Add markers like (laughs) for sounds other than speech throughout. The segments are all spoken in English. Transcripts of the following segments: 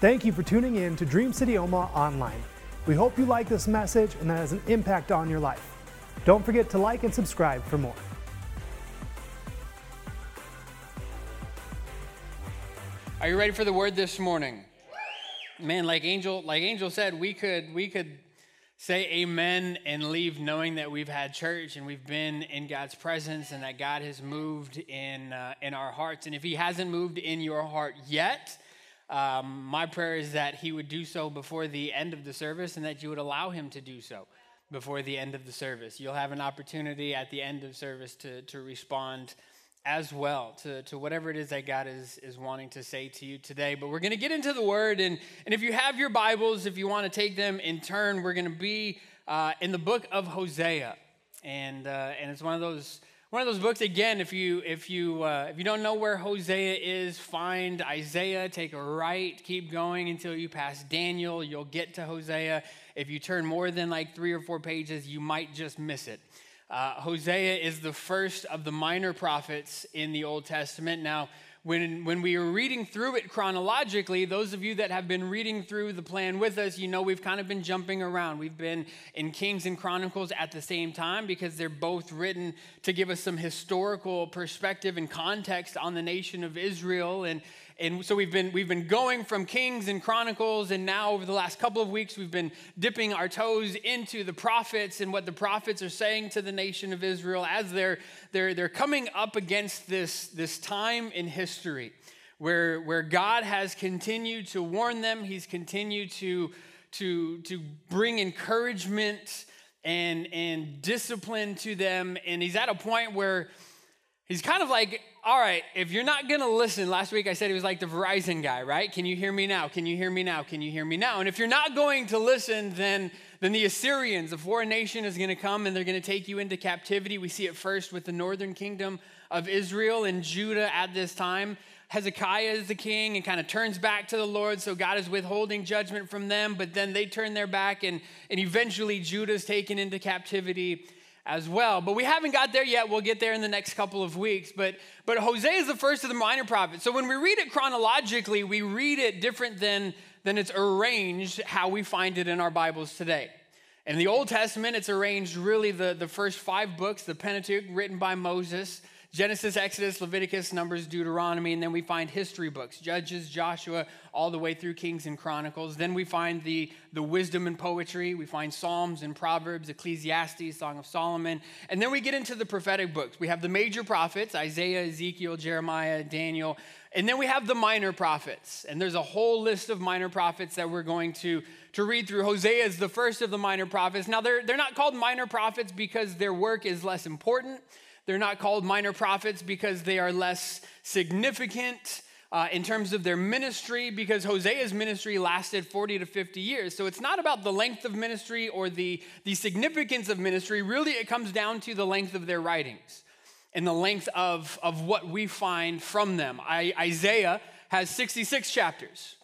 Thank you for tuning in to Dream City Omaha Online. We hope you like this message and that has an impact on your life. Don't forget to like and subscribe for more. Are you ready for the word this morning? Man, like Angel, like Angel said, we could we could say amen and leave knowing that we've had church and we've been in God's presence and that God has moved in uh, in our hearts. And if He hasn't moved in your heart yet, um, my prayer is that He would do so before the end of the service and that you would allow Him to do so before the end of the service. You'll have an opportunity at the end of service to to respond as well to, to whatever it is that God is, is wanting to say to you today. But we're going to get into the word. And, and if you have your Bibles, if you want to take them in turn, we're going to be uh, in the book of Hosea. And, uh, and it's one of those. One of those books again. If you if you uh, if you don't know where Hosea is, find Isaiah. Take a right, keep going until you pass Daniel. You'll get to Hosea. If you turn more than like three or four pages, you might just miss it. Uh, Hosea is the first of the minor prophets in the Old Testament. Now, when, when we are reading through it chronologically, those of you that have been reading through the plan with us, you know we've kind of been jumping around. We've been in Kings and Chronicles at the same time because they're both written to give us some historical perspective and context on the nation of Israel. And, and so we've been we've been going from Kings and Chronicles, and now over the last couple of weeks we've been dipping our toes into the prophets and what the prophets are saying to the nation of Israel as they're they're they're coming up against this this time in history where where God has continued to warn them, He's continued to to to bring encouragement and and discipline to them, and He's at a point where He's kind of like all right, if you're not gonna listen, last week I said he was like the Verizon guy, right? Can you hear me now? Can you hear me now? Can you hear me now? And if you're not going to listen, then, then the Assyrians, the foreign nation, is gonna come and they're gonna take you into captivity. We see it first with the northern kingdom of Israel and Judah at this time. Hezekiah is the king and kind of turns back to the Lord, so God is withholding judgment from them, but then they turn their back, and, and eventually Judah is taken into captivity as well. But we haven't got there yet. We'll get there in the next couple of weeks. But, but Hosea is the first of the minor prophets. So when we read it chronologically, we read it different than, than it's arranged how we find it in our Bibles today. In the Old Testament, it's arranged really the, the first five books, the Pentateuch, written by Moses. Genesis, Exodus, Leviticus, Numbers, Deuteronomy, and then we find history books, Judges, Joshua, all the way through Kings and Chronicles. Then we find the, the wisdom and poetry. We find Psalms and Proverbs, Ecclesiastes, Song of Solomon. And then we get into the prophetic books. We have the major prophets, Isaiah, Ezekiel, Jeremiah, Daniel. And then we have the minor prophets. And there's a whole list of minor prophets that we're going to, to read through. Hosea is the first of the minor prophets. Now, they're, they're not called minor prophets because their work is less important. They're not called minor prophets because they are less significant uh, in terms of their ministry, because Hosea's ministry lasted 40 to 50 years. So it's not about the length of ministry or the, the significance of ministry. Really, it comes down to the length of their writings and the length of, of what we find from them. I, Isaiah has 66 chapters,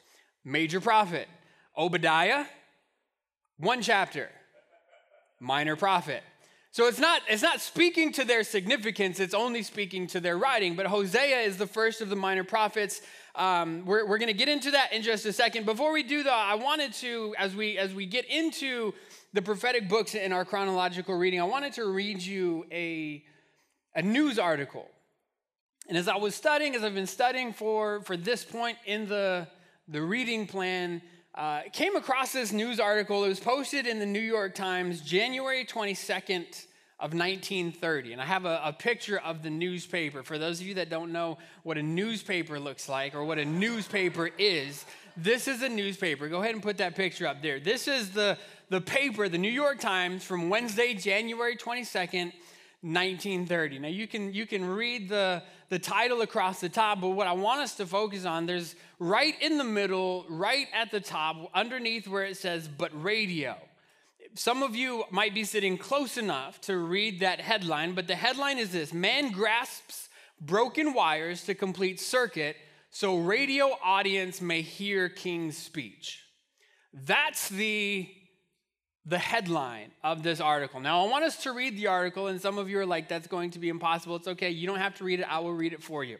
major prophet. Obadiah, one chapter, minor prophet. So it's not, it's not speaking to their significance, it's only speaking to their writing. But Hosea is the first of the minor prophets. Um, we're we're going to get into that in just a second. Before we do, though, I wanted to, as we, as we get into the prophetic books in our chronological reading, I wanted to read you a, a news article. And as I was studying, as I've been studying for, for this point in the, the reading plan, uh, came across this news article. It was posted in the New York Times January 22nd of 1930. And I have a, a, picture of the newspaper. For those of you that don't know what a newspaper looks like or what a newspaper is, this is a newspaper. Go ahead and put that picture up there. This is the, the paper, the New York Times, from Wednesday, January 22nd, 1930. Now you can you can read the the title across the top, but what I want us to focus on, there's right in the middle, right at the top, underneath where it says but radio. Some of you might be sitting close enough to read that headline, but the headline is this Man grasps broken wires to complete circuit so radio audience may hear King's speech. That's the the headline of this article. Now, I want us to read the article, and some of you are like, that's going to be impossible. It's okay. You don't have to read it. I will read it for you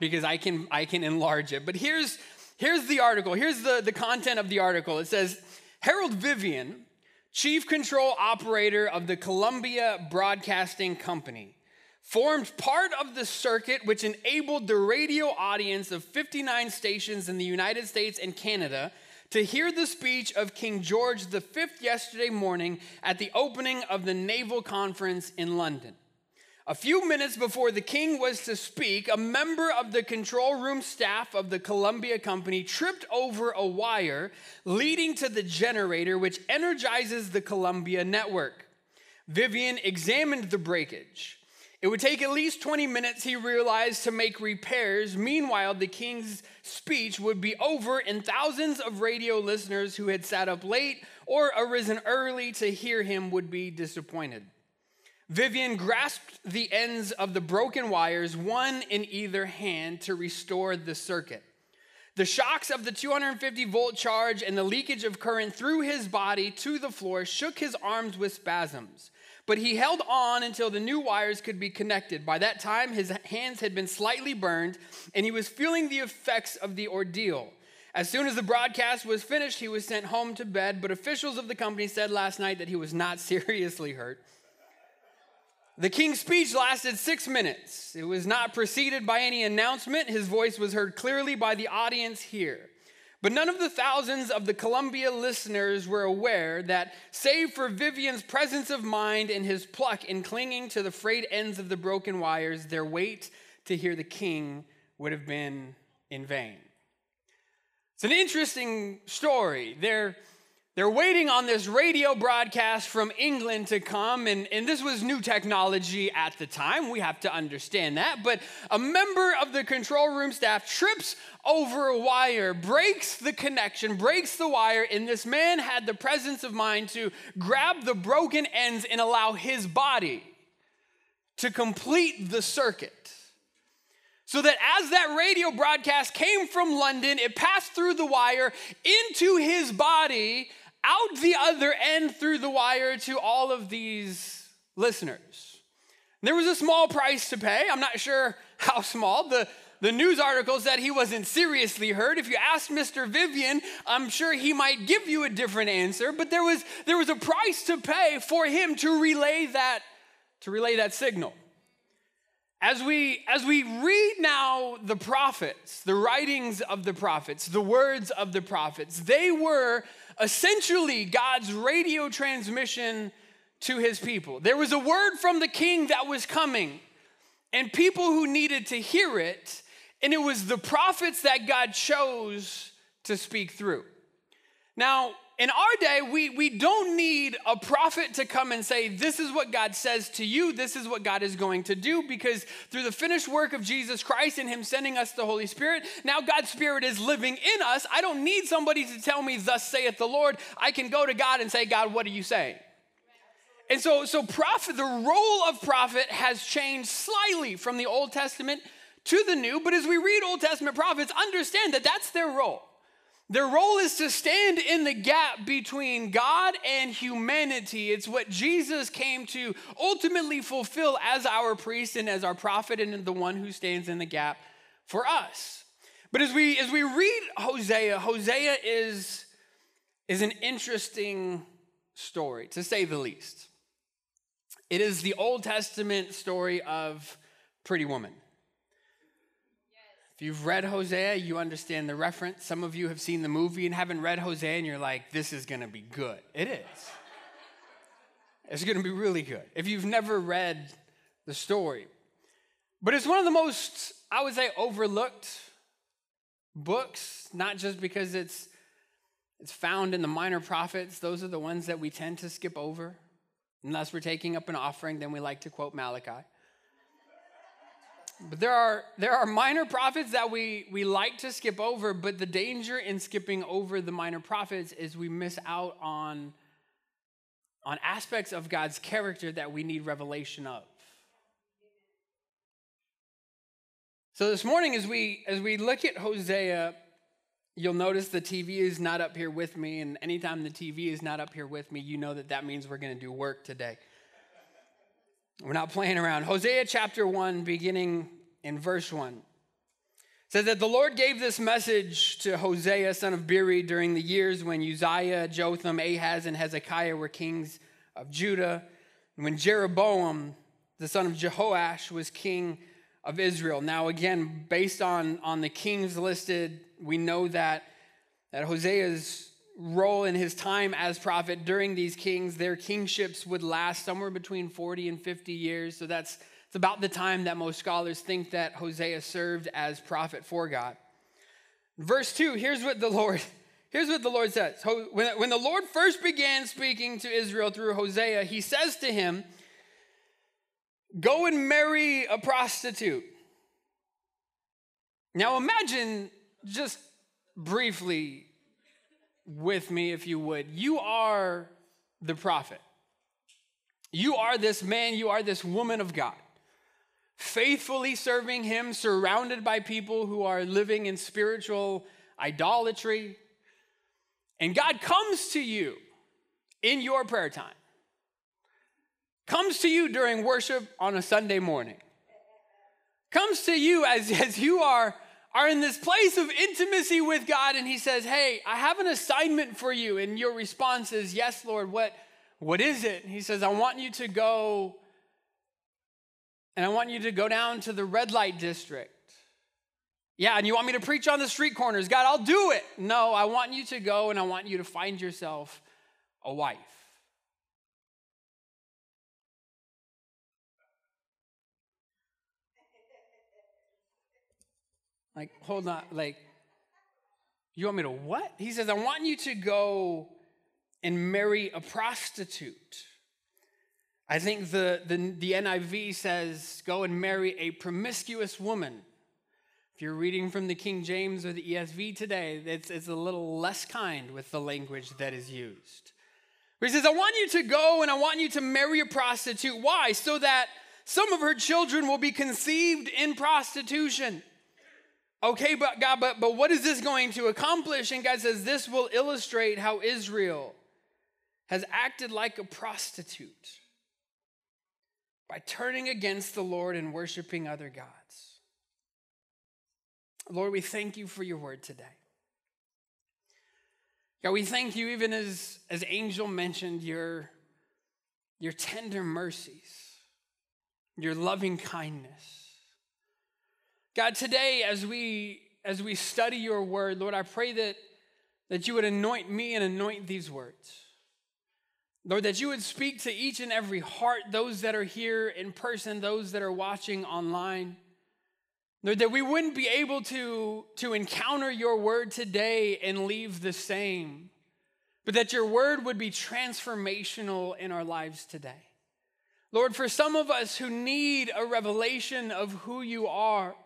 because I can, I can enlarge it. But here's, Here's the article. Here's the, the content of the article. It says Harold Vivian, chief control operator of the Columbia Broadcasting Company, formed part of the circuit which enabled the radio audience of 59 stations in the United States and Canada to hear the speech of King George V yesterday morning at the opening of the Naval Conference in London. A few minutes before the king was to speak, a member of the control room staff of the Columbia Company tripped over a wire leading to the generator which energizes the Columbia network. Vivian examined the breakage. It would take at least 20 minutes, he realized, to make repairs. Meanwhile, the king's speech would be over, and thousands of radio listeners who had sat up late or arisen early to hear him would be disappointed. Vivian grasped the ends of the broken wires, one in either hand, to restore the circuit. The shocks of the 250 volt charge and the leakage of current through his body to the floor shook his arms with spasms. But he held on until the new wires could be connected. By that time, his hands had been slightly burned, and he was feeling the effects of the ordeal. As soon as the broadcast was finished, he was sent home to bed, but officials of the company said last night that he was not (laughs) seriously hurt. The king's speech lasted six minutes. It was not preceded by any announcement. His voice was heard clearly by the audience here. But none of the thousands of the Columbia listeners were aware that, save for Vivian's presence of mind and his pluck in clinging to the frayed ends of the broken wires, their wait to hear the king would have been in vain. It's an interesting story. There they're waiting on this radio broadcast from England to come, and, and this was new technology at the time. We have to understand that. But a member of the control room staff trips over a wire, breaks the connection, breaks the wire, and this man had the presence of mind to grab the broken ends and allow his body to complete the circuit. So that as that radio broadcast came from London, it passed through the wire into his body out the other end through the wire to all of these listeners. There was a small price to pay. I'm not sure how small. The, the news article said he wasn't seriously hurt. If you asked Mr. Vivian, I'm sure he might give you a different answer, but there was, there was a price to pay for him to relay that, to relay that signal. As we, as we read now the prophets, the writings of the prophets, the words of the prophets, they were essentially God's radio transmission to his people. There was a word from the king that was coming, and people who needed to hear it, and it was the prophets that God chose to speak through. Now, in our day, we, we don't need a prophet to come and say, This is what God says to you, this is what God is going to do, because through the finished work of Jesus Christ and Him sending us the Holy Spirit, now God's Spirit is living in us. I don't need somebody to tell me, Thus saith the Lord. I can go to God and say, God, what are you saying? And so, so prophet, the role of prophet has changed slightly from the Old Testament to the New, but as we read Old Testament prophets, understand that that's their role. Their role is to stand in the gap between God and humanity. It's what Jesus came to ultimately fulfill as our priest and as our prophet and the one who stands in the gap for us. But as we as we read Hosea, Hosea is is an interesting story to say the least. It is the Old Testament story of pretty woman. If you've read Hosea, you understand the reference. Some of you have seen the movie and haven't read Hosea, and you're like, this is going to be good. It is. It's going to be really good. If you've never read the story, but it's one of the most, I would say, overlooked books, not just because it's it's found in the minor prophets. Those are the ones that we tend to skip over. Unless we're taking up an offering, then we like to quote Malachi. But there are, there are minor prophets that we, we like to skip over, but the danger in skipping over the minor prophets is we miss out on, on aspects of God's character that we need revelation of. So this morning, as we as we look at Hosea, you'll notice the TV is not up here with me, and anytime the TV is not up here with me, you know that that means we're going to do work today. We're not playing around. Hosea chapter 1, beginning in verse 1. says that the Lord gave this message to Hosea, son of Beeri, during the years when Uzziah, Jotham, Ahaz, and Hezekiah were kings of Judah, and when Jeroboam, the son of Jehoash, was king of Israel. Now, again, based on, on the kings listed, we know that, that Hosea's role in his time as prophet during these kings, their kingships would last somewhere between 40 and 50 years. So that's it's about the time that most scholars think that Hosea served as prophet for God. Verse 2, here's what the Lord (laughs) Here's what the Lord says. When the Lord first began speaking to Israel through Hosea, he says to him, Go and marry a prostitute. Now imagine just briefly with me, if you would. You are the prophet. You are this man, you are this woman of God faithfully serving Him, surrounded by people who are living in spiritual idolatry. And God comes to you in your prayer time, comes to you during worship on a Sunday morning, comes to you as, (laughs) as you are, are in this place of intimacy with God, and He says, Hey, I have an assignment for you. And your response is, Yes, Lord, what, what is it? he says, I want you to go and I want you to go down to the red light district. Yeah, and you want me to preach on the street corners? God, I'll do it. No, I want you to go and I want you to find yourself a wife. Like, hold on, like, you want me to what? He says, I want you to go and marry a prostitute. I think the, the, the NIV says, go and marry a promiscuous woman. If you're reading from the King James or the ESV today, it's, it's a little less kind with the language that is used. He says, I want you to go and I want you to marry a prostitute. Why? So that some of her children will be conceived in prostitution. Okay, but God, but, but what is this going to accomplish? And God says, this will illustrate how Israel has acted like a prostitute by turning against the Lord and worshiping other gods. Lord, we thank you for your word today. God, we thank you, even as, as Angel mentioned, your, your tender mercies, your loving kindness. God, today as we as we study your word, Lord, I pray that, that you would anoint me and anoint these words. Lord, that you would speak to each and every heart, those that are here in person, those that are watching online. Lord, that we wouldn't be able to, to encounter your word today and leave the same, but that your word would be transformational in our lives today. Lord, for some of us who need a revelation of who you are,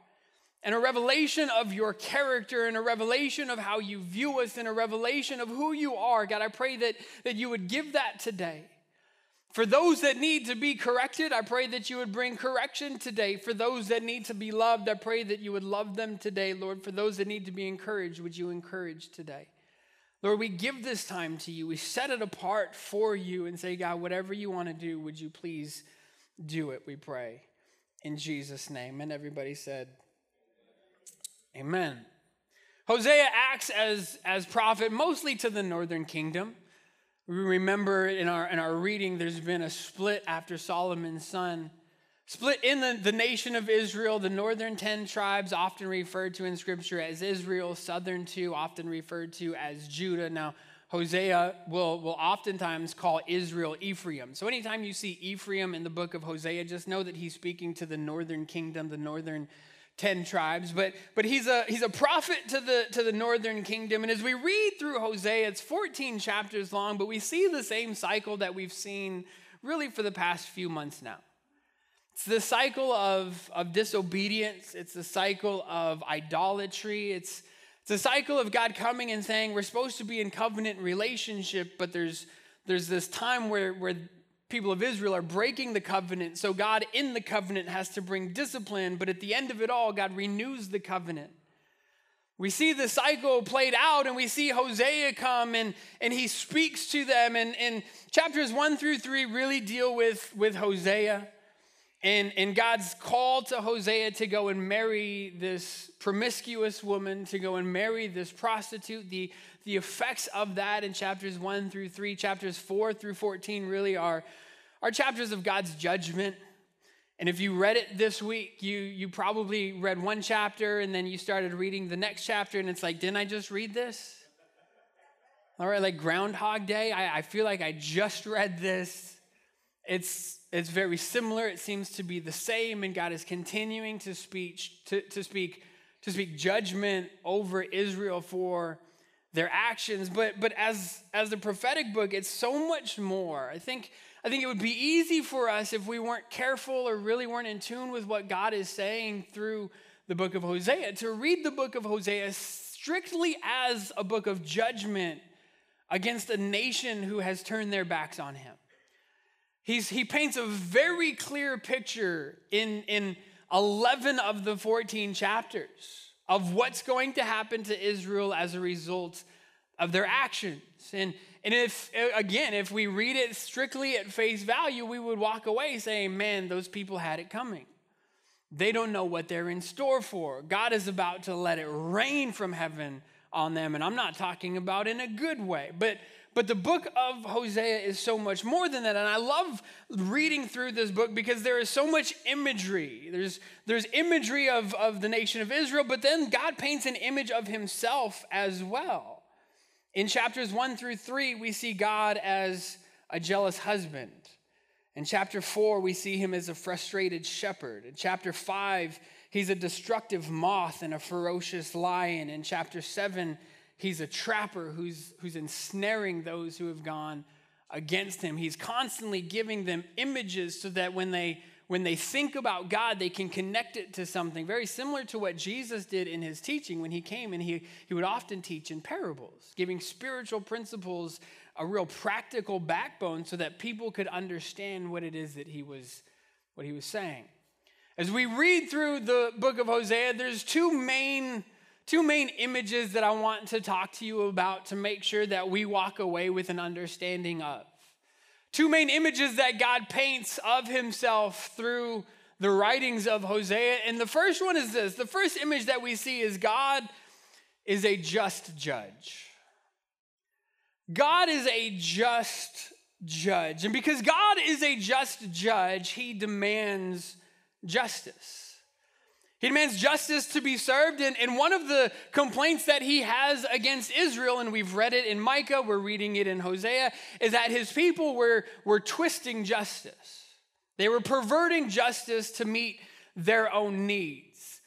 and a revelation of your character and a revelation of how you view us and a revelation of who you are. God, I pray that, that you would give that today. For those that need to be corrected, I pray that you would bring correction today. For those that need to be loved, I pray that you would love them today, Lord. For those that need to be encouraged, would you encourage today? Lord, we give this time to you. We set it apart for you and say, God, whatever you want to do, would you please do it, we pray. In Jesus' name. And everybody said, Amen. Hosea acts as, as prophet mostly to the northern kingdom. We remember in our, in our reading, there's been a split after Solomon's son. Split in the, the nation of Israel, the northern 10 tribes, often referred to in scripture as Israel, southern two, often referred to as Judah. Now, Hosea will, will oftentimes call Israel Ephraim. So, anytime you see Ephraim in the book of Hosea, just know that he's speaking to the northern kingdom, the northern 10 tribes but but he's a he's a prophet to the to the northern kingdom. And as we read through hosea it's 14 chapters long but we see the same cycle that we've seen really for the past few months now. It's the cycle of of disobedience. It's the cycle of idolatry. It's it's a cycle of god coming and saying we're supposed to be in covenant relationship but there's there's this time where where people of Israel are breaking the covenant. So God in the covenant has to bring discipline, but at the end of it all, God renews the covenant. We see the cycle played out, and we see Hosea come and, and he speaks to them. And, and chapters one through three really deal with, with Hosea. And, and God's call to Hosea to go and marry this promiscuous woman, to go and marry this prostitute, the, the effects of that in chapters 1 through 3, chapters 4 through 14 really are, are chapters of God's judgment. And if you read it this week, you, you probably read one chapter and then you started reading the next chapter, and it's like, didn't I just read this? All right, like Groundhog Day, I, I feel like I just read this. It's, it's very similar. It seems to be the same, and God is continuing to speak, to, to speak, to speak judgment over Israel for their actions. But, but as, as the prophetic book, it's so much more. I think, I think it would be easy for us if we weren't careful or really weren't in tune with what God is saying through the book of Hosea to read the book of Hosea strictly as a book of judgment against a nation who has turned their backs on him. He's, he paints a very clear picture in, in 11 of the 14 chapters of what's going to happen to Israel as a result of their actions. And, and if, again, if we read it strictly at face value, we would walk away saying, man, those people had it coming. They don't know what they're in store for. God is about to let it rain from heaven on them. And I'm not talking about in a good way, but but the book of Hosea is so much more than that. And I love reading through this book because there is so much imagery. There's, there's imagery of, of the nation of Israel, but then God paints an image of himself as well. In chapters one through three, we see God as a jealous husband. In chapter four, we see him as a frustrated shepherd. In chapter five, he's a destructive moth and a ferocious lion. In chapter seven, He's a trapper who's, who's ensnaring those who have gone against him. He's constantly giving them images so that when they when they think about God, they can connect it to something very similar to what Jesus did in his teaching when he came and he, he would often teach in parables, giving spiritual principles a real practical backbone so that people could understand what it is that he was what he was saying. As we read through the book of Hosea, there's two main two main images that I want to talk to you about to make sure that we walk away with an understanding of. Two main images that God paints of himself through the writings of Hosea. And the first one is this the first image that we see is God is a just judge. God is a just judge. And because God is a just judge, he demands justice. He demands justice to be served. And, and one of the complaints that he has against Israel, and we've read it in Micah, we're reading it in Hosea, is that his people were, were twisting justice. They were perverting justice to meet their own needs.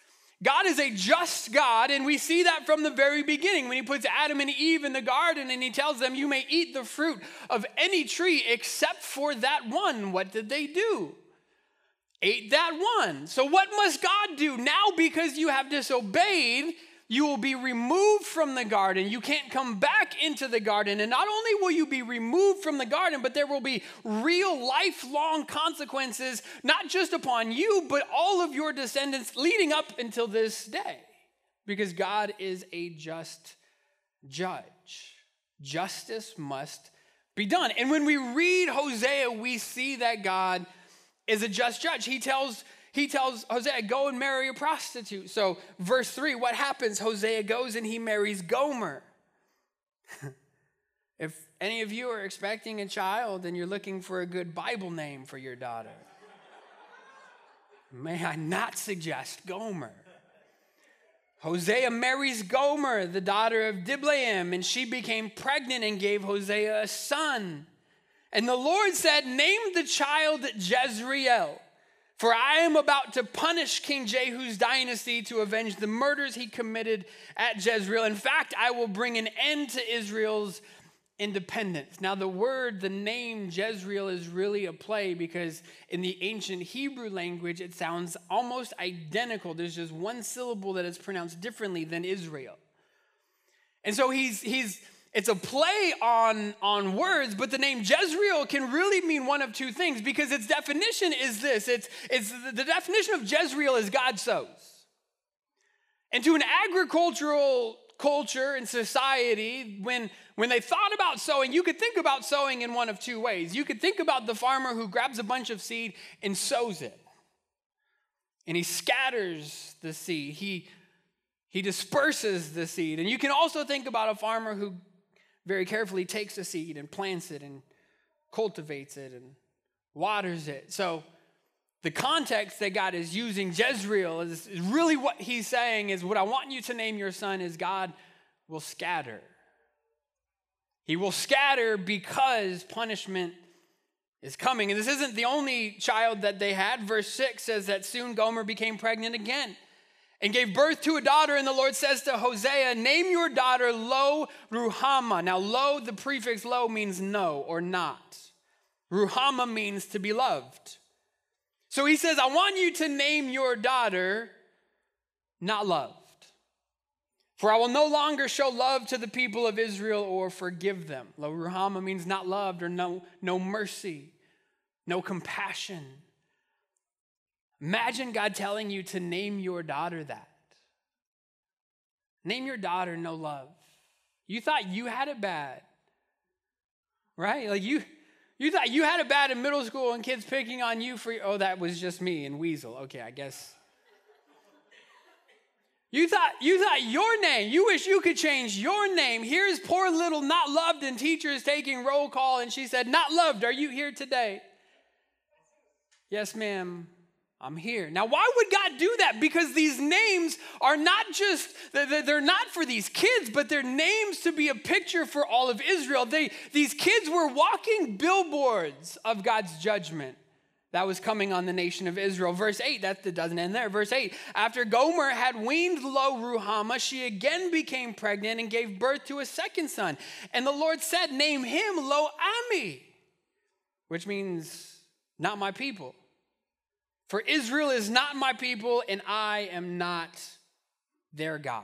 God is a just God, and we see that from the very beginning when he puts Adam and Eve in the garden and he tells them, You may eat the fruit of any tree except for that one. What did they do? Ate that one. So, what must God do? Now, because you have disobeyed, you will be removed from the garden. You can't come back into the garden. And not only will you be removed from the garden, but there will be real lifelong consequences, not just upon you, but all of your descendants leading up until this day. Because God is a just judge. Justice must be done. And when we read Hosea, we see that God is a just judge. He tells he tells Hosea, go and marry a prostitute. So, verse 3, what happens? Hosea goes and he marries Gomer. (laughs) if any of you are expecting a child and you're looking for a good Bible name for your daughter, may I not suggest Gomer? Hosea marries Gomer, the daughter of Diblaim, and she became pregnant and gave Hosea a son. And the Lord said, Name the child Jezreel, for I am about to punish King Jehu's dynasty to avenge the murders he committed at Jezreel. In fact, I will bring an end to Israel's independence. Now, the word, the name Jezreel is really a play because in the ancient Hebrew language, it sounds almost identical. There's just one syllable that is pronounced differently than Israel. And so he's, he's, it's a play on, on words, but the name Jezreel can really mean one of two things because its definition is this it's, it's the definition of Jezreel is God sows. And to an agricultural culture and society, when, when they thought about sowing, you could think about sowing in one of two ways. You could think about the farmer who grabs a bunch of seed and sows it. and he scatters the seed. He, he disperses the seed. And you can also think about a farmer who very carefully takes a seed and plants it and cultivates it and waters it. So the context that God is using Jezreel is, is really what he's saying is what I want you to name your son is God will scatter. He will scatter because punishment is coming. And this isn't the only child that they had. Verse 6 says that soon Gomer became pregnant again and gave birth to a daughter. And the Lord says to Hosea, Name your daughter Lo Ruhamah. Now, Lo, the prefix Lo means no or not. Ruhamah means to be loved. So he says, I want you to name your daughter not loved. For I will no longer show love to the people of Israel or forgive them. Lo Ruhamah means not loved or no, no mercy, no compassion. Imagine God telling you to name your daughter that. Name your daughter no love. You thought you had it bad, right? Like you, you thought you had it bad in middle school and kids picking on you for, oh, that was just me and Weasel. Okay, I guess you thought, you thought your name, you wish you could change your name. Here's poor little not loved, and teachers taking roll call, and she said, Not loved, are you here today? Yes, ma'am. I'm here. Now, why would God do that? Because these names are not just, they're not for these kids, but they're names to be a picture for all of Israel. They, these kids were walking billboards of God's judgment that was coming on the nation of Israel. Verse 8, that doesn't end there. Verse 8, after Gomer had weaned Lo Ruhamah, she again became pregnant and gave birth to a second son. And the Lord said, Name him Lo Ami, which means not my people. For Israel is not my people, and I am not their God.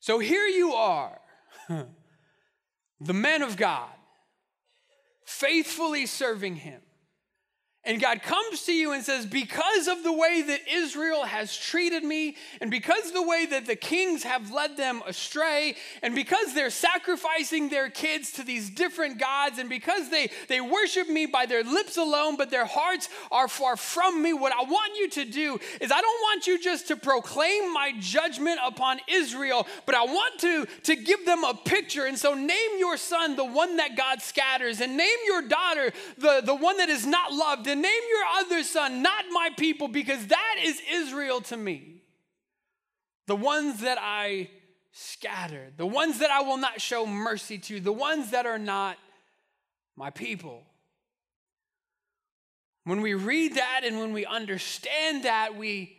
So here you are, (laughs) the men of God, faithfully serving him and God comes to you and says, Because of the way that Israel has treated me, and because the way that the kings have led them astray, and because they're sacrificing their kids to these different gods, and because they, they worship me by their lips alone, but their hearts are far from me, what I want you to do is I don't want you just to proclaim my judgment upon Israel, but I want to, to give them a picture. And so name your son the one that God scatters, and name your daughter the, the one that is not loved name your other son not my people, because that is Israel to me. The ones that I scattered, the ones that I will not show mercy to, the ones that are not my people. When we read that and when we understand that, we,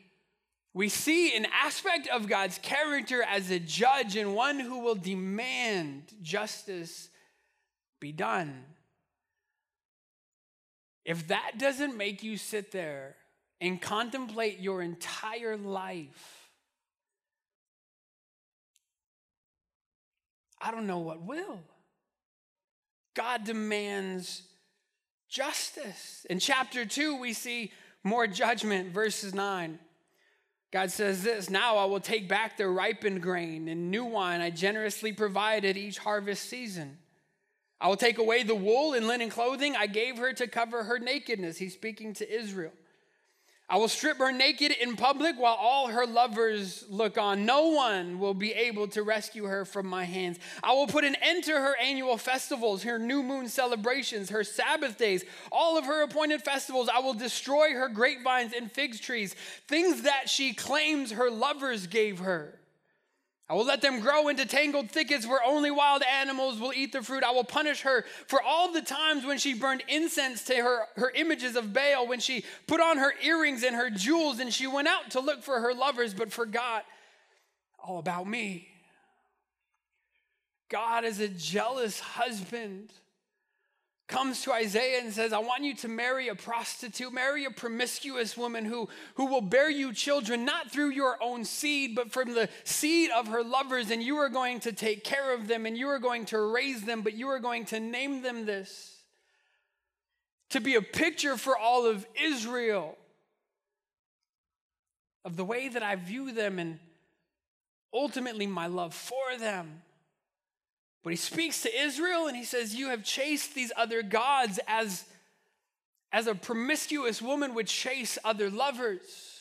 we see an aspect of God's character as a judge and one who will demand justice be done. If that doesn't make you sit there and contemplate your entire life, I don't know what will. God demands justice. In chapter 2, we see more judgment, verses 9. God says this Now I will take back the ripened grain and new wine I generously provided each harvest season. I will take away the wool and linen clothing I gave her to cover her nakedness. He's speaking to Israel. I will strip her naked in public while all her lovers look on. No one will be able to rescue her from my hands. I will put an end to her annual festivals, her new moon celebrations, her Sabbath days, all of her appointed festivals. I will destroy her grapevines and fig trees, things that she claims her lovers gave her. I will let them grow into tangled thickets where only wild animals will eat the fruit. I will punish her for all the times when she burned incense to her, her images of Baal, when she put on her earrings and her jewels, and she went out to look for her lovers, but forgot all about me. God is a jealous husband comes to Isaiah and says, I want you to marry a prostitute, marry a promiscuous woman who, who will bear you children, not through your own seed, but from the seed of her lovers, and you are going to take care of them, and you are going to raise them, but you are going to name them this. To be a picture for all of Israel of the way that I view them and ultimately my love for them. But he speaks to Israel and he says, You have chased these other gods as, as a promiscuous woman would chase other lovers.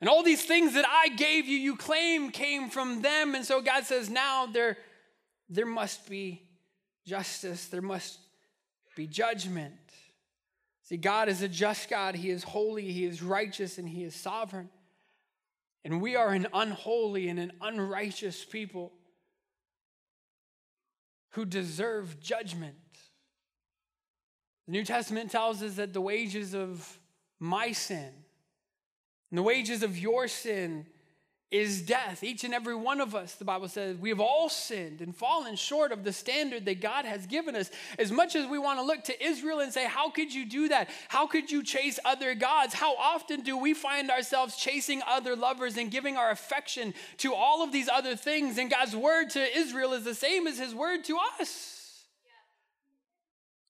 And all these things that I gave you, you claim came from them. And so God says, now there, there must be justice, there must be judgment. See, God is a just God. He is holy, He is righteous, and He is sovereign. And we are an unholy and an unrighteous people who deserve judgment. The New Testament tells us that the wages of my sin and the wages of your sin is death. Each and every one of us, the Bible says, we have all sinned and fallen short of the standard that God has given us. As much as we want to look to Israel and say, How could you do that? How could you chase other gods? How often do we find ourselves chasing other lovers and giving our affection to all of these other things? And God's word to Israel is the same as his word to us.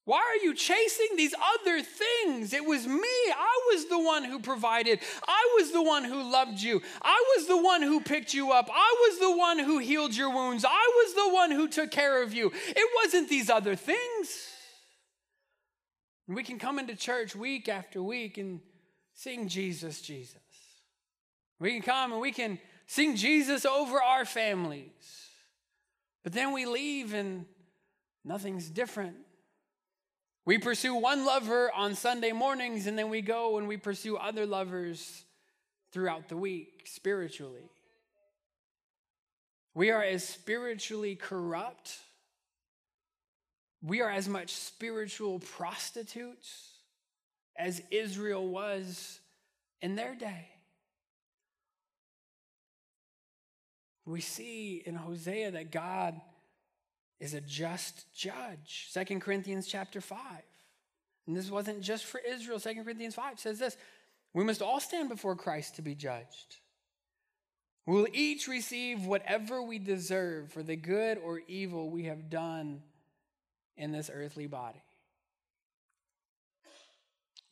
Why are you chasing these other things? It was me. I was the one who provided. I was the one who loved you. I was the one who picked you up. I was the one who healed your wounds. I was the one who took care of you. It wasn't these other things. we can come into church week after week and sing Jesus, Jesus. We can come and we can sing Jesus over our families. But then we leave and nothing's different. We pursue one lover on Sunday mornings, and then we go and we pursue other lovers throughout the week spiritually. We are as spiritually corrupt. We are as much spiritual prostitutes as Israel was in their day. We see in Hosea that God is a just judge. Second Corinthians chapter 5. And this wasn't just for Israel. Second Corinthians 5 says this We must all stand before Christ to be judged. We will each receive whatever we deserve for the good or evil we have done in this earthly body.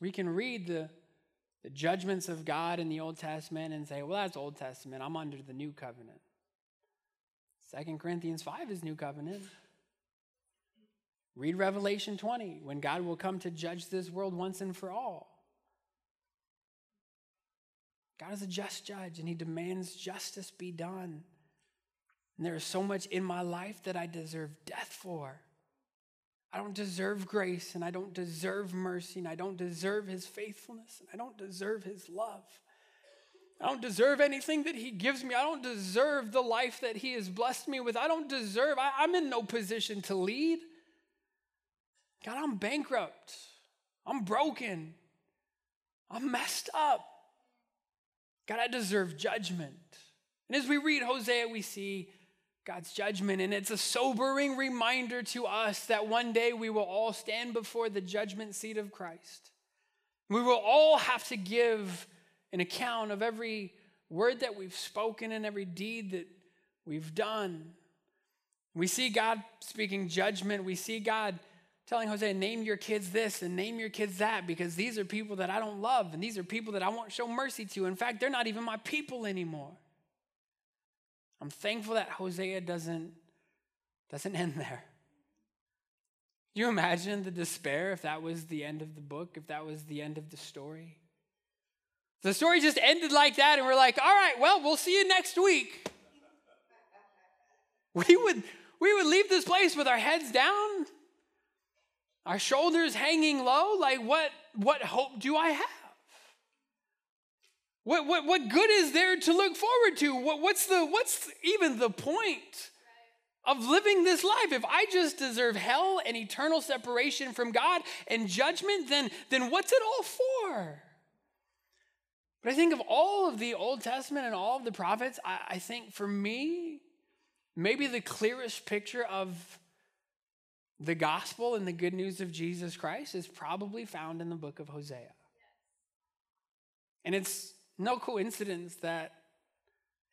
We can read the, the judgments of God in the Old Testament and say, well, that's Old Testament. I'm under the new covenant. Second Corinthians 5 is new covenant. Read Revelation 20 when God will come to judge this world once and for all. God is a just judge and he demands justice be done. And there is so much in my life that I deserve death for. I don't deserve grace and I don't deserve mercy and I don't deserve his faithfulness and I don't deserve his love. I don't deserve anything that He gives me. I don't deserve the life that He has blessed me with. I don't deserve, I, am in no position to lead. God, I'm bankrupt. I'm broken. I'm messed up. God, I deserve judgment. And as we read Hosea, we see God's judgment. And it's a sobering reminder to us that one day we will all stand before the judgment seat of Christ. We will all have to give an account of every word that we've spoken and every deed that we've done. We see God speaking judgment. We see God telling Hosea, name your kids this and name your kids that because these are people that I don't love and these are people that I won't show mercy to. In fact, they're not even my people anymore. I'm thankful that Hosea doesn't, doesn't end there. you imagine the despair if that was the end of the book, if that was the end of the story? The story just ended like that, and we're like, all right, well, we'll see you next week. (laughs) We would, we would leave this place with our heads down, our shoulders hanging low. Like, what, what hope do I have? What, what, what good is there to look forward to? What, what's, the, what's even the point of living this life? If I just deserve hell and eternal separation from God and judgment, then, then what's it all for? But I think of all of the Old Testament and all of the prophets, I, I think for me, maybe the clearest picture of the gospel and the good news of Jesus Christ is probably found in the book of Hosea. And it's no coincidence that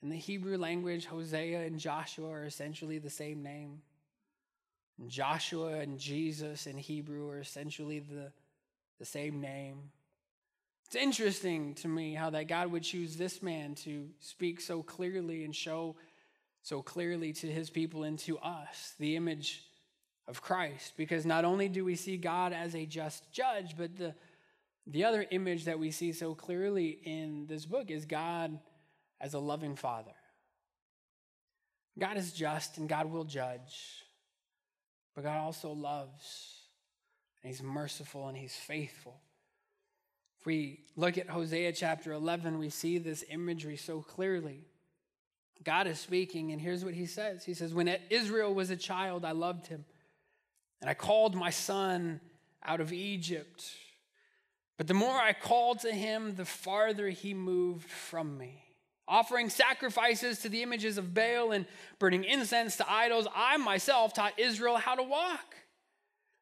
in the Hebrew language, Hosea and Joshua are essentially the same name. And Joshua and Jesus in Hebrew are essentially the, the same name. It's interesting to me how that God would choose this man to speak so clearly and show so clearly to his people and to us the image of Christ. Because not only do we see God as a just judge, but the, the other image that we see so clearly in this book is God as a loving father. God is just and God will judge, but God also loves, and He's merciful and He's faithful. If we look at Hosea chapter 11, we see this imagery so clearly. God is speaking, and here's what He says He says, When Israel was a child, I loved him, and I called my son out of Egypt. But the more I called to him, the farther he moved from me offering sacrifices to the images of Baal and burning incense to idols, I myself taught Israel how to walk,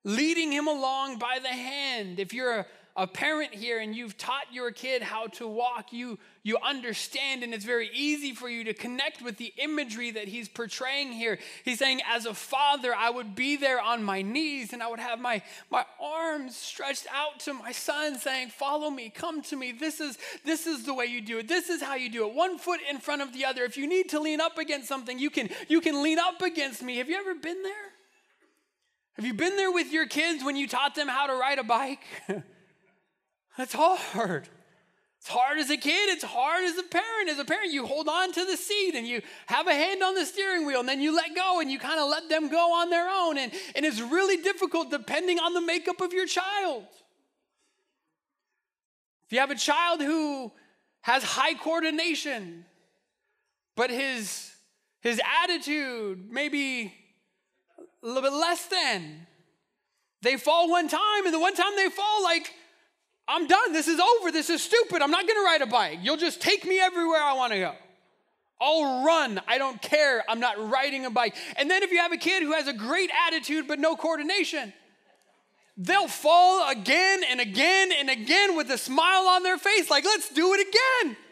leading him along by the hand. If you're a a parent here and you've taught your kid how to walk, you, you understand, and it's very easy for you to connect with the imagery that he's portraying here. He's saying, As a father, I would be there on my knees and I would have my, my arms stretched out to my son, saying, Follow me, come to me. This is, this is the way you do it. This is how you do it. One foot in front of the other. If you need to lean up against something, you can, you can lean up against me. Have you ever been there? Have you been there with your kids when you taught them how to ride a bike? (laughs) That's hard. It's hard as a kid, it's hard as a parent. As a parent, you hold on to the seat and you have a hand on the steering wheel and then you let go and you kind of let them go on their own. And, and it's really difficult depending on the makeup of your child. If you have a child who has high coordination, but his, his attitude maybe a little bit less than, they fall one time and the one time they fall, like, I'm done. This is over. This is stupid. I'm not going to ride a bike. You'll just take me everywhere I want to go. I'll run. I don't care. I'm not riding a bike. And then if you have a kid who has a great attitude but no coordination, they'll fall again and again and again with a smile on their face, like, let's do it again. (laughs)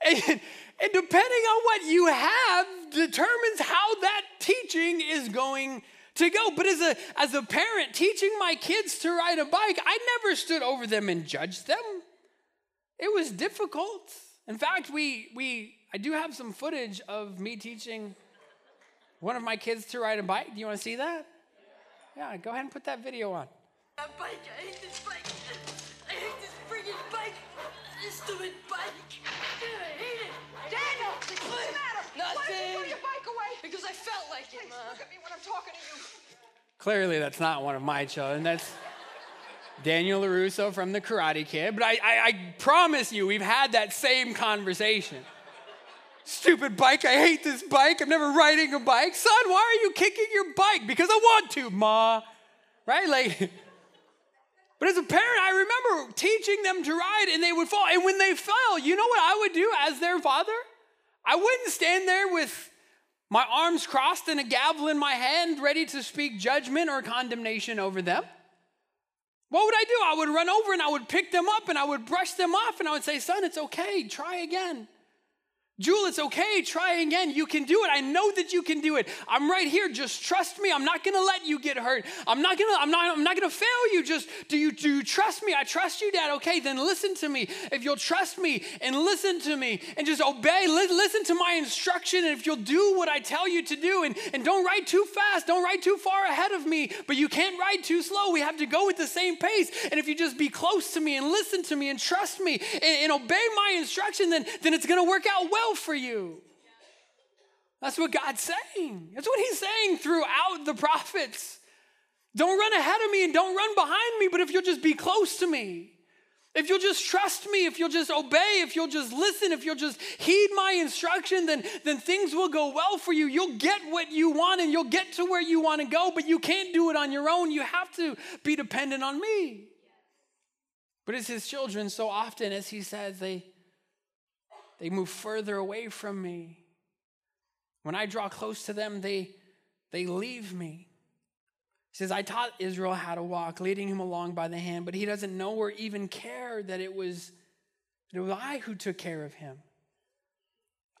And, and depending on what you have determines how that teaching is going to go. But as a, as a parent, teaching my kids to ride a bike, I never stood over them and judged them. It was difficult. In fact, we, we, I do have some footage of me teaching one of my kids to ride a bike. Do you want to see that? Yeah, go ahead and put that video on. I hate this bike. I hate this freaking bike. This stupid bike. I hate it. Daniel, what's the matter? Why did you throw your bike away? Because I felt like it, Ma. look at me when I'm talking to you. Clearly, that's not one of my children. That's Daniel LaRusso from The Karate Kid. But I, I, I promise you, we've had that same conversation. Stupid bike, I hate this bike. I'm never riding a bike. Son, why are you kicking your bike? Because I want to, Ma. Right? Like, (laughs) but as a parent, I remember teaching them to ride and they would fall. And when they fell, you know what I would do as their father? I wouldn't stand there with my arms crossed and a gavel in my hand, ready to speak judgment or condemnation over them. What would I do? I would run over and I would pick them up and I would brush them off and I would say, Son, it's okay, try again. Jewel, it's okay. Try again. You can do it. I know that you can do it. I'm right here. Just trust me. I'm not gonna let you get hurt. I'm not gonna, I'm not, I'm not gonna fail you. Just do you do you trust me? I trust you, Dad. Okay, then listen to me. If you'll trust me and listen to me and just obey, li- listen to my instruction, and if you'll do what I tell you to do, and, and don't ride too fast, don't ride too far ahead of me, but you can't ride too slow. We have to go at the same pace. And if you just be close to me and listen to me and trust me and, and obey my instruction, then, then it's gonna work out well for you. That's what God's saying. That's what He's saying throughout the prophets. Don't run ahead of me and don't run behind me, but if you'll just be close to me, if you'll just trust me, if you'll just obey, if you'll just listen, if you'll just heed my instruction, then, then things will go well for you. You'll get what you want and you'll get to where you want to go, but you can't do it on your own. You have to be dependent on me. But as his children, so often, as he says, they, they move further away from me. When I draw close to them, they, they leave me. He says, I taught Israel how to walk, leading him along by the hand, but he doesn't know or even care that it was, that it was I who took care of him.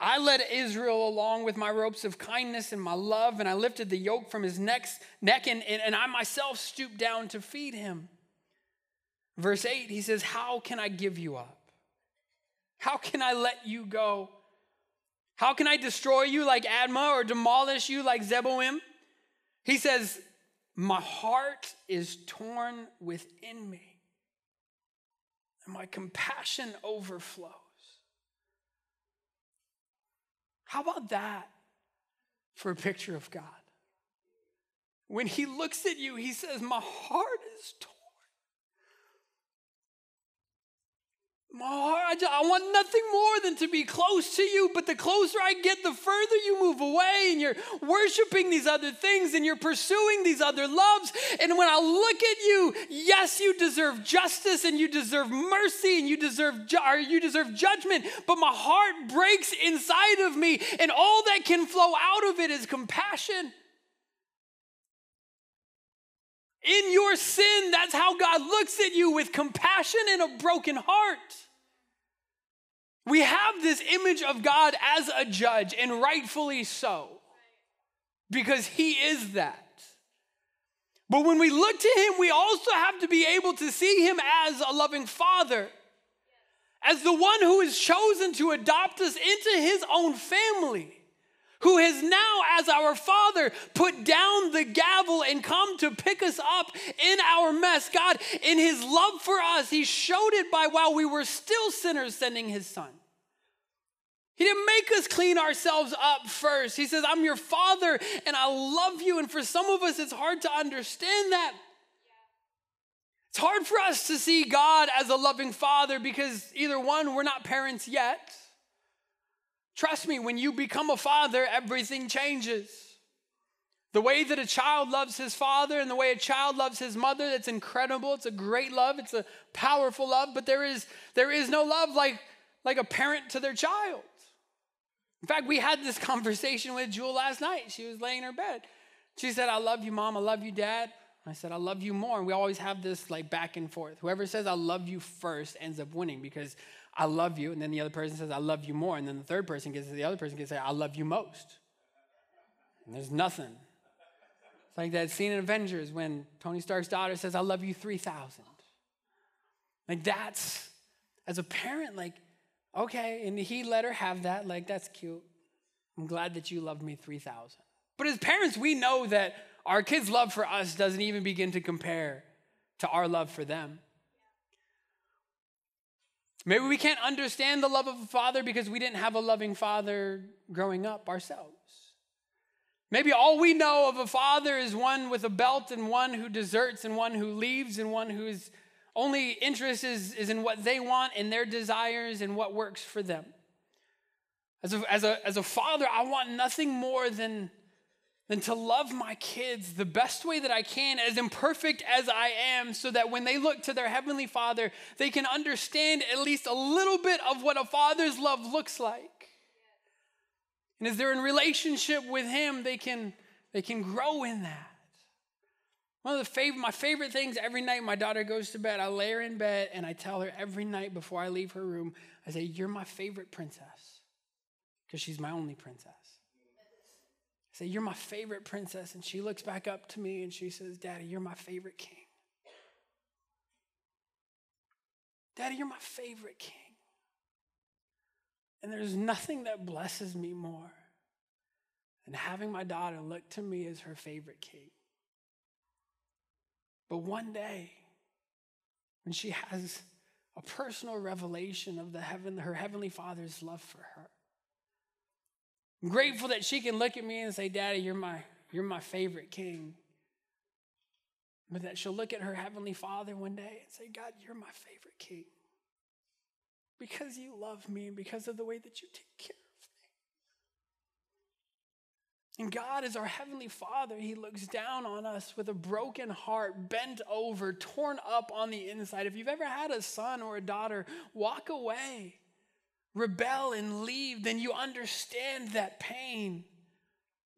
I led Israel along with my ropes of kindness and my love, and I lifted the yoke from his neck, neck and, and, and I myself stooped down to feed him. Verse 8, he says, How can I give you up? How can I let you go? How can I destroy you like Admah or demolish you like Zeboim? He says, My heart is torn within me, and my compassion overflows. How about that for a picture of God? When he looks at you, he says, My heart is torn. My heart, I, just, I want nothing more than to be close to you, but the closer I get, the further you move away, and you're worshiping these other things and you're pursuing these other loves. And when I look at you, yes, you deserve justice and you deserve mercy and you deserve ju- or you deserve judgment, but my heart breaks inside of me, and all that can flow out of it is compassion. In your sin, that's how God looks at you with compassion and a broken heart. We have this image of God as a judge, and rightfully so, because He is that. But when we look to Him, we also have to be able to see Him as a loving Father, as the one who is chosen to adopt us into His own family who has now, as our Father, put down the gavel and come to pick us up in our mess. God, in His love for us, He showed it by while we were still sinners, sending His Son. He didn't make us clean ourselves up first. He says, I'm your Father and I love you. And for some of us, it's hard to understand that. It's hard for us to see God as a loving Father because either one, we're not parents yet Trust me, when you become a father, everything changes. The way that a child loves his father and the way a child loves his mother, that's incredible. It's a great love. It's a powerful love, but there is, there is no love like, like a parent to their child. In fact, we had this (laughs) conversation with Jewel last night. She was laying in her bed. She said, I love you, mom. I love you, dad. I said, I love you more. And we always have this like back and forth. Whoever says I love you first ends up winning because I love you. And then the other person says, I love you more. And then the third person gets, to the other person gets to say, I love you most. And there's nothing. It's like that scene in Avengers when Tony Stark's daughter says, I love you 3,000. Like that's, as a parent, like, okay. And he let her have that. Like, that's cute. I'm glad that you love me 3,000. But as parents, we know that our kids' love for us doesn't even begin to compare to our love for them. Maybe we can't understand the love of a father because we didn't have a loving father growing up ourselves. Maybe all we know of a father is one with a belt and one who deserts and one who leaves and one whose only interest is, is in what they want and their desires and what works for them. As a, as, a, as a father, I want nothing more than than to love my kids the best way that I can, as imperfect as I am, so that when they look to their Heavenly Father, they can understand at least a little bit of what a father's love looks like. And as they're in relationship with Him, they can, they can grow in that. One of the favorite, my favorite things every night my daughter goes to bed, I lay her in bed and I tell her every night before I leave her room, I say, You're my favorite princess. Because she's my only princess say, You're my favorite princess. And she looks back up to me and she says, Daddy, you're my favorite king. Daddy, you're my favorite king. And there's nothing that blesses me more than having my daughter look to me as her favorite king. But one day, when she has a personal revelation of the heaven, her heavenly father's love for her, I'm grateful that she can look at me and say, Daddy, you're my, you're my favorite king. But that she'll look at her heavenly father one day and say, God, you're my favorite king. Because you love me and because of the way that you take care of me. And God is our heavenly father. He looks down on us with a broken heart, bent over, torn up on the inside. If you've ever had a son or a daughter walk away, rebel and leave, then you understand that pain.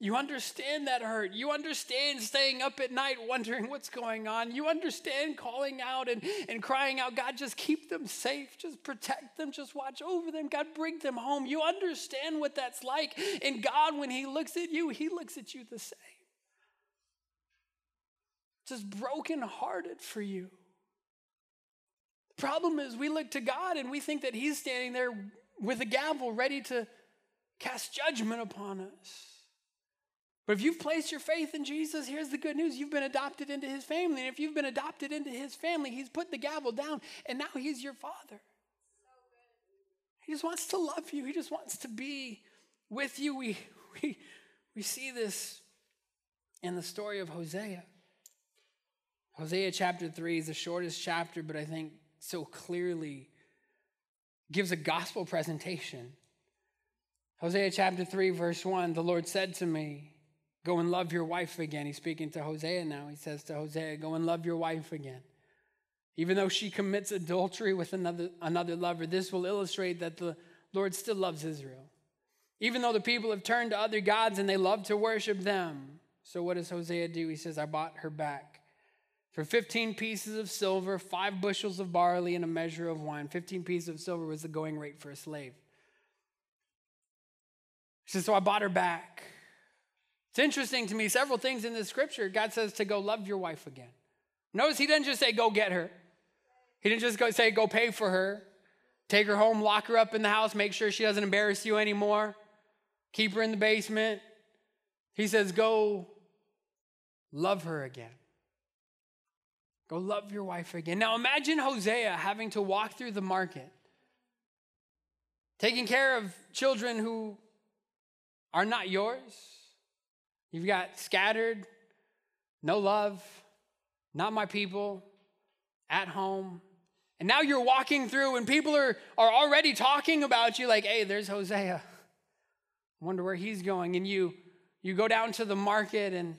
You understand that hurt. You understand staying up at night wondering what's going on. You understand calling out and, and crying out, God, just keep them safe. Just protect them. Just watch over them. God, bring them home. You understand what that's like. And God, when He looks at you, He looks at you the same. Just brokenhearted for you. The problem is we look to God and we think that He's standing there with a gavel ready to cast judgment upon us. But if you've placed your faith in Jesus, here's the good news. You've been adopted into his family. And if you've been adopted into his family, he's put the gavel down and now he's your father. He just wants to love you. He just wants to be with you. We, (laughs) we, we see this in the story of Hosea. Hosea chapter 3 is the shortest chapter, but I think so clearly gives a gospel presentation. Hosea chapter 3, verse 1 The Lord said to me, Go and love your wife again. He's speaking to Hosea now. He says to Hosea, Go and love your wife again. Even though she commits adultery with another, another lover, this will illustrate that the Lord still loves Israel. Even though the people have turned to other gods and they love to worship them. So, what does Hosea do? He says, I bought her back for 15 pieces of silver, five bushels of barley, and a measure of wine. 15 pieces of silver was the going rate for a slave. He says, So I bought her back. It's interesting to me, several things in this scripture, God says to go love your wife again. Notice he didn't just say go get her. He didn't just go say go pay for her. Take her home, lock her up in the house, make sure she doesn't embarrass you anymore. Keep her in the basement. He says go love her again. Go love your wife again. Now imagine Hosea having to walk through the market, taking care of children who are not yours. You've got scattered, no love, not my people, at home. And now you're walking through and people are, are already talking about you like, hey, there's Hosea. Wonder where he's going. And you you go down to the market and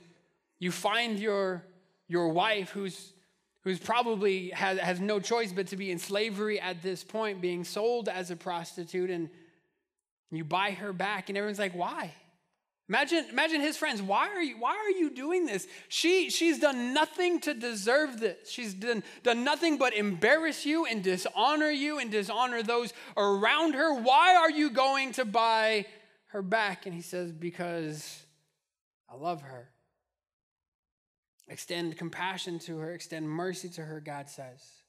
you find your your wife who's who's probably has, has no choice but to be in slavery at this point, being sold as a prostitute, and you buy her back, and everyone's like, why? Imagine, imagine his friends. Why are you, why are you doing this? She, she's done nothing to deserve this. She's done, done nothing but embarrass you and dishonor you and dishonor those around her. Why are you going to buy her back? And he says, Because I love her. Extend compassion to her, extend mercy to her, God says.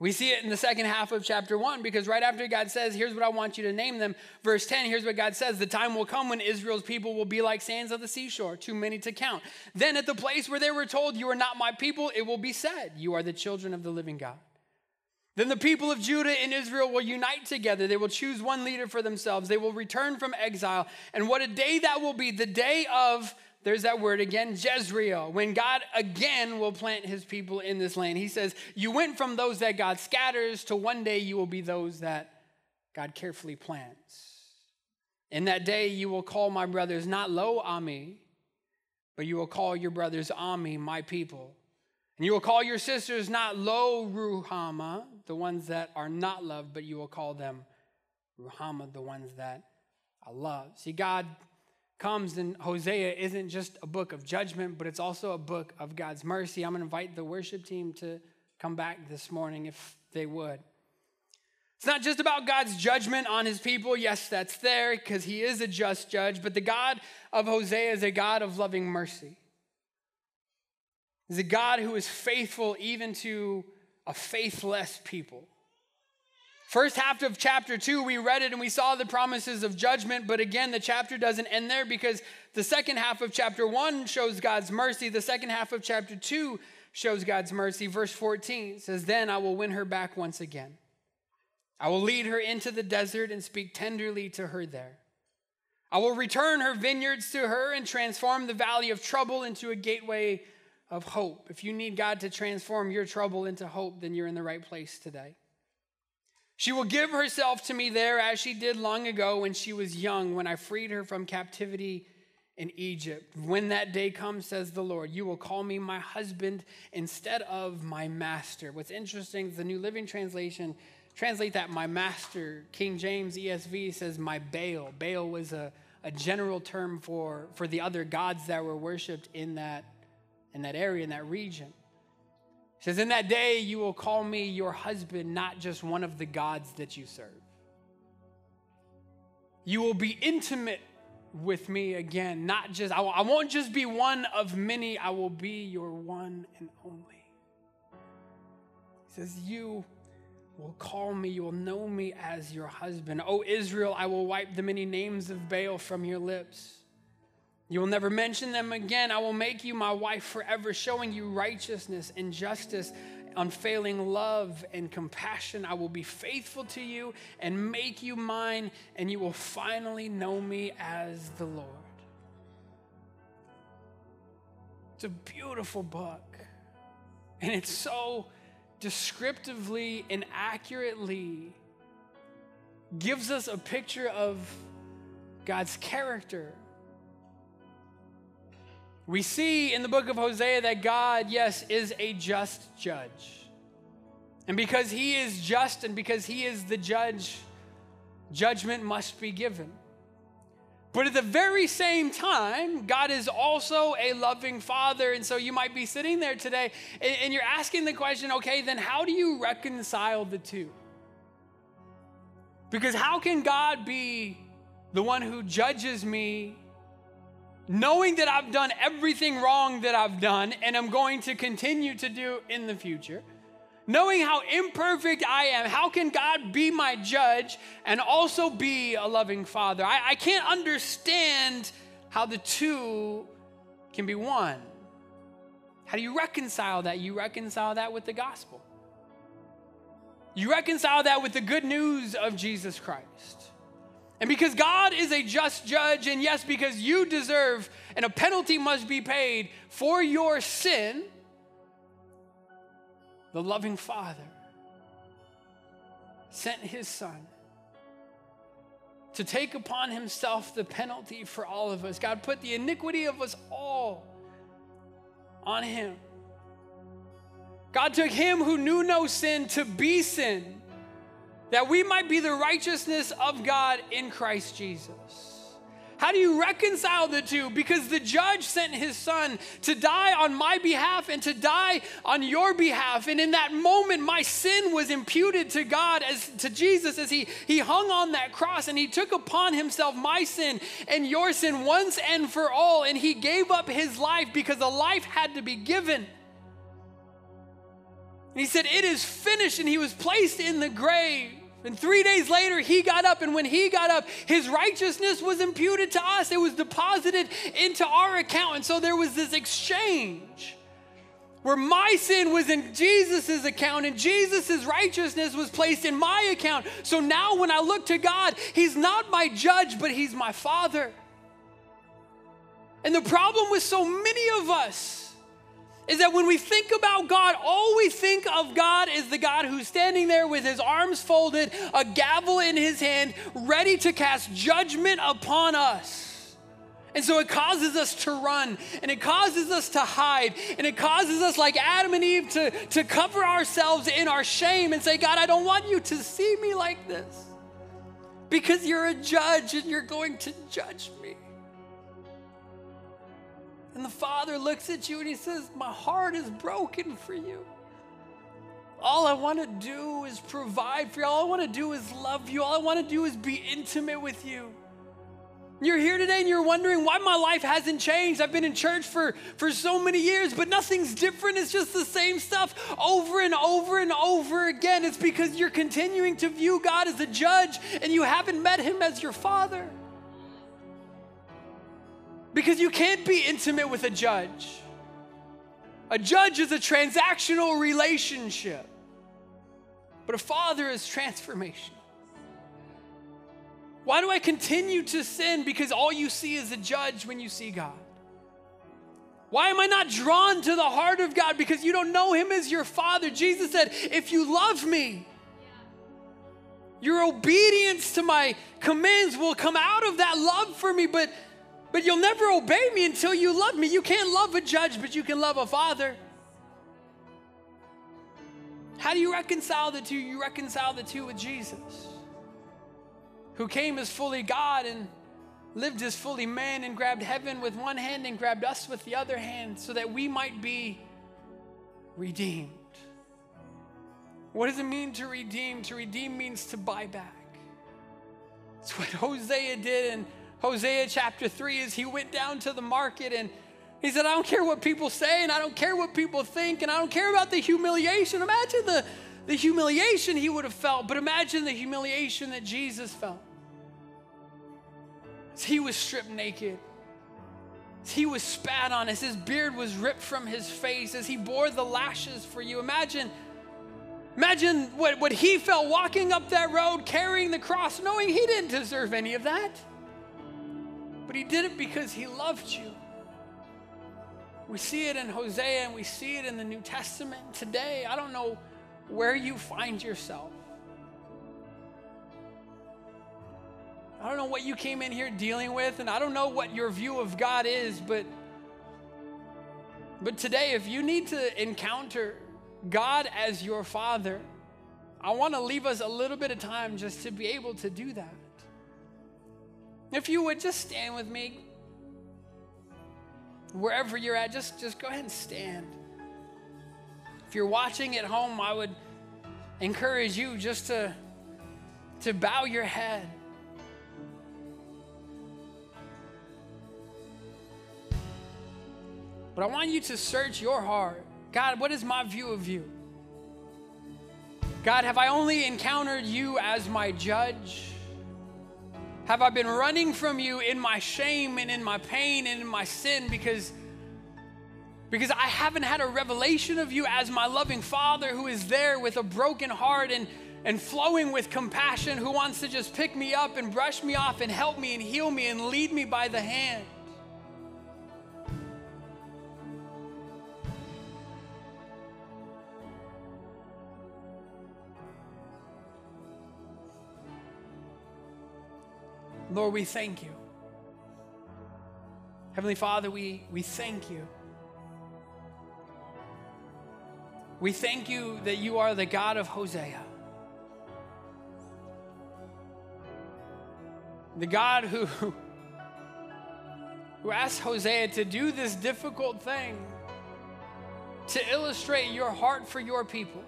We see it in the second half of chapter one because right after God says, Here's what I want you to name them, verse 10, here's what God says The time will come when Israel's people will be like sands of the seashore, too many to count. Then at the place where they were told, You are not my people, it will be said, You are the children of the living God. Then the people of Judah and Israel will unite together. They will choose one leader for themselves. They will return from exile. And what a day that will be the day of there's that word again, Jezreel, when God again will plant his people in this land. He says, You went from those that God scatters to one day you will be those that God carefully plants. In that day you will call my brothers not Lo Ami, but you will call your brothers Ami, my people. And you will call your sisters not Lo Ruhamah, the ones that are not loved, but you will call them Ruhamah, the ones that I love. See, God comes and Hosea isn't just a book of judgment, but it's also a book of God's mercy. I'm going to invite the worship team to come back this morning if they would. It's not just about God's judgment on his people. Yes, that's there because he is a just judge, but the God of Hosea is a God of loving mercy. He's a God who is faithful even to a faithless people. First half of chapter two, we read it and we saw the promises of judgment, but again, the chapter doesn't end there because the second half of chapter one shows God's mercy. The second half of chapter two shows God's mercy. Verse 14 says, Then I will win her back once again. I will lead her into the desert and speak tenderly to her there. I will return her vineyards to her and transform the valley of trouble into a gateway of hope. If you need God to transform your trouble into hope, then you're in the right place today. She will give herself to me there as she did long ago when she was young, when I freed her from captivity in Egypt. When that day comes, says the Lord, you will call me my husband instead of my master. What's interesting is the New Living Translation translate that my master. King James ESV says my Baal. Baal was a, a general term for, for the other gods that were worshiped in that, in that area, in that region says, In that day you will call me your husband, not just one of the gods that you serve. You will be intimate with me again, not just, I won't just be one of many, I will be your one and only. He says, You will call me, you will know me as your husband. O Israel, I will wipe the many names of Baal from your lips. You will never mention them again. I will make you my wife forever, showing you righteousness and justice, unfailing love and compassion. I will be faithful to you and make you mine, and you will finally know me as the Lord. It's a beautiful book. And it's so descriptively and accurately gives us a picture of God's character. We see in the book of Hosea that God, yes, is a just judge. And because he is just and because he is the judge, judgment must be given. But at the very same time, God is also a loving father. And so you might be sitting there today and, you're asking the question okay, then how do you reconcile the two? Because how can God be the one who judges me, knowing that I've done everything wrong that I've done and I'm going to continue to do in the future? knowing how imperfect I am, how can God be my judge and also be a loving father? I, I can't understand how the two can be one. How do you reconcile that? You reconcile that with the gospel. You reconcile that with the good news of Jesus Christ. And because God is a just judge, and yes, because you deserve and a penalty must be paid for your sin, the loving Father, sent his Son to take upon himself the penalty for all of us. God put the iniquity of us all on him. God took him who knew no sin to be sin, that we might be the righteousness of God in Christ Jesus. How do you reconcile the two? Because the judge sent his son to die on my behalf and to die on your behalf. And in that moment, my sin was imputed to God as to Jesus as he, he hung on that cross and he took upon himself my sin and your sin once and for all. And he gave up his life because a life had to be given. And he said, It is finished. And he was placed in the grave. And three days later, he got up, and when he got up, his righteousness was imputed to us. It was deposited into our account. And so there was this exchange where my sin was in Jesus' account and Jesus' righteousness was placed in my account. So now when I look to God, he's not my judge, but he's my father. And the problem with so many of us is that when we think about God, all we think of God is the God who's standing there with his arms folded, a gavel in his hand, ready to cast judgment upon us. And so it causes us to run and it causes us to hide and it causes us, like Adam and Eve, to, to cover ourselves in our shame and say, God, I don't want you to see me like this because you're a judge and you're going to judge me. And the Father looks at you and he says, My heart is broken for you. All I want to do is provide for you. All I want to do is love you. All I want to do is be intimate with you. You're here today and you're wondering why my life hasn't changed. I've been in church for, for so many years, but nothing's different. It's just the same stuff over and over and over again. It's because you're continuing to view God as a judge and you haven't met him as your father. Because you can't be intimate with a judge. A judge is a transactional relationship, but a father is transformation. Why do I continue to sin? Because all you see is a judge when you see God. Why am I not drawn to the heart of God? Because you don't know Him as your Father. Jesus said, If you love me, your obedience to my commands will come out of that love for me. But but you'll never obey me until you love me. You can't love a judge, but you can love a father. How do you reconcile the two? You reconcile the two with Jesus, who came as fully God and lived as fully man and grabbed heaven with one hand and grabbed us with the other hand so that we might be redeemed. What does it mean to redeem? To redeem means to buy back. It's what (laughs) Hosea did and Hosea chapter 3 is he went down to the market and he said, I don't care what people say and I don't care what people think and I don't care about the humiliation. Imagine the, the humiliation he would have felt, but imagine the humiliation that Jesus felt. He was stripped naked. As he was spat on, as his beard was ripped from his face, as he bore the lashes for you. Imagine, imagine what, what he felt walking up that road, carrying the cross, knowing he didn't deserve any of that. But he did it because he loved you. We see it in Hosea and we see it in the New Testament today. I don't know where you find yourself. I don't know what you came in here dealing with, and I don't know what your view of God is, but but today, if you need to encounter God as your Father, I want to leave us a little bit of time just to be able to do that. If you would just stand with me, wherever you're at, just, just go ahead and stand. If you're watching at home, I would encourage you just to, to bow your head. But I want you to search your heart. God, what is my view of you? God, have I only encountered you as my judge? Have I been running from you in my shame and in my pain and in my sin because, because I haven't had a revelation of you as my loving Father who is there with a broken heart and, and flowing with compassion, who wants to just pick me up and brush me off and help me and heal me and lead me by the hand? Lord, we thank you. Heavenly Father, we, we thank you. We thank you that you are the God of Hosea. The God who, (laughs) who asked Hosea to do this difficult thing to illustrate your heart for your people.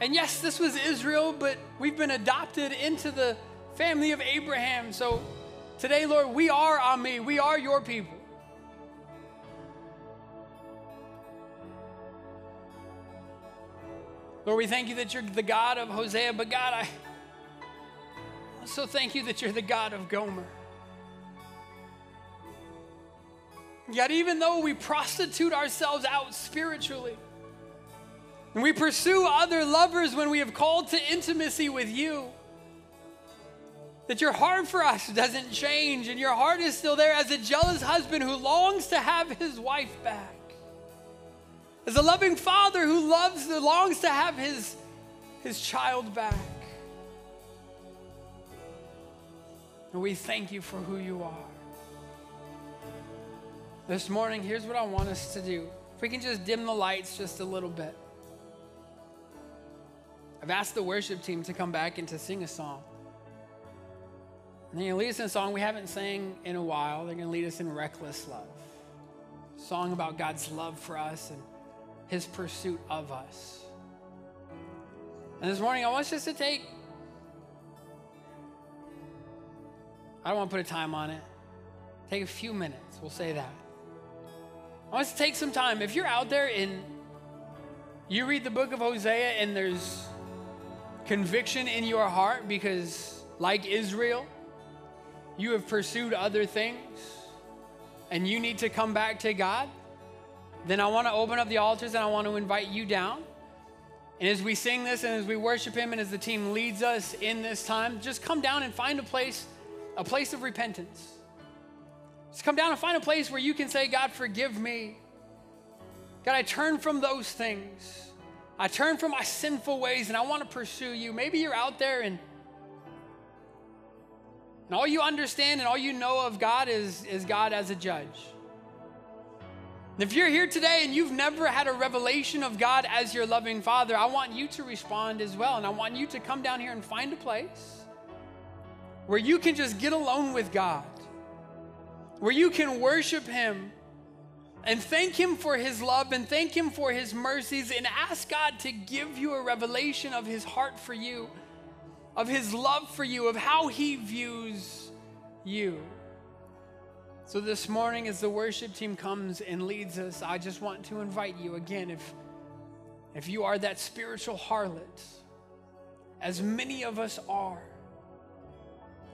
And yes, this was Israel, but we've been adopted into the family of Abraham. So today, Lord, we are Ami, we are your people. Lord, we thank you that you're the God of Hosea, but God, I also thank you that you're the God of Gomer. Yet, even though we prostitute ourselves out spiritually, and we pursue other lovers when we have called to intimacy with you, that your heart for us doesn't change and your heart is still there as a jealous husband who longs to have his wife back. As a loving father who loves, longs to have his, his child back. And we thank you for who you are. This morning, here's what I want us to do. If we can just dim the lights just a little bit. I've asked the worship team to come back and to sing a song. And they're going to lead us in a song we haven't sang in a while. They're going to lead us in Reckless Love. A song about God's love for us and his pursuit of us. And this morning, I want us to take, I don't want to put a time on it. Take a few minutes, we'll say that. I want us to take some time. If you're out there and you read the book of Hosea and there's conviction in your heart because, like Israel, you have pursued other things and you need to come back to God, then I want to open up the altars and I want to invite you down. And as we sing this and as we worship Him and as the team leads us in this time, just come down and find a place, a place of repentance. Just come down and find a place where you can say, God, forgive me. God, I turn from those things. I turn from my sinful ways and I want to pursue you. Maybe you're out there and and all you understand and all you know of God is, is God as a judge. If you're here today and you've never had a revelation of God as your loving Father, I want you to respond as well. And I want you to come down here and find a place where you can just get alone with God, where you can worship Him and thank Him for His love and thank Him for His mercies and ask God to give you a revelation of His heart for you of his love for you, of how he views you. So, this morning, as the worship team comes and leads us, I just want to invite you again if, if you are that spiritual harlot, as many of us are,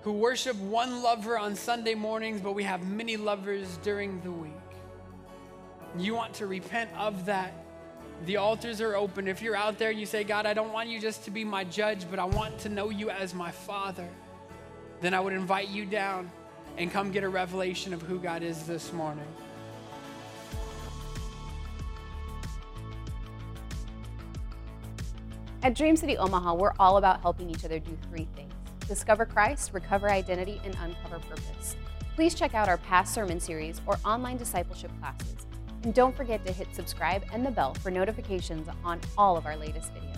who worship one lover on Sunday mornings, but we have many lovers during the week. You want to repent of that. The altars are open. If you're out there and you say, God, I don't want you just to be my judge, but I want to know you as my father, then I would invite you down and come get a revelation of who God is this morning. At Dream City Omaha, we're all about helping each other do three things discover Christ, recover identity, and uncover purpose. Please check out our past sermon series or online discipleship classes. And don't forget to hit subscribe and the bell for notifications on all of our latest videos.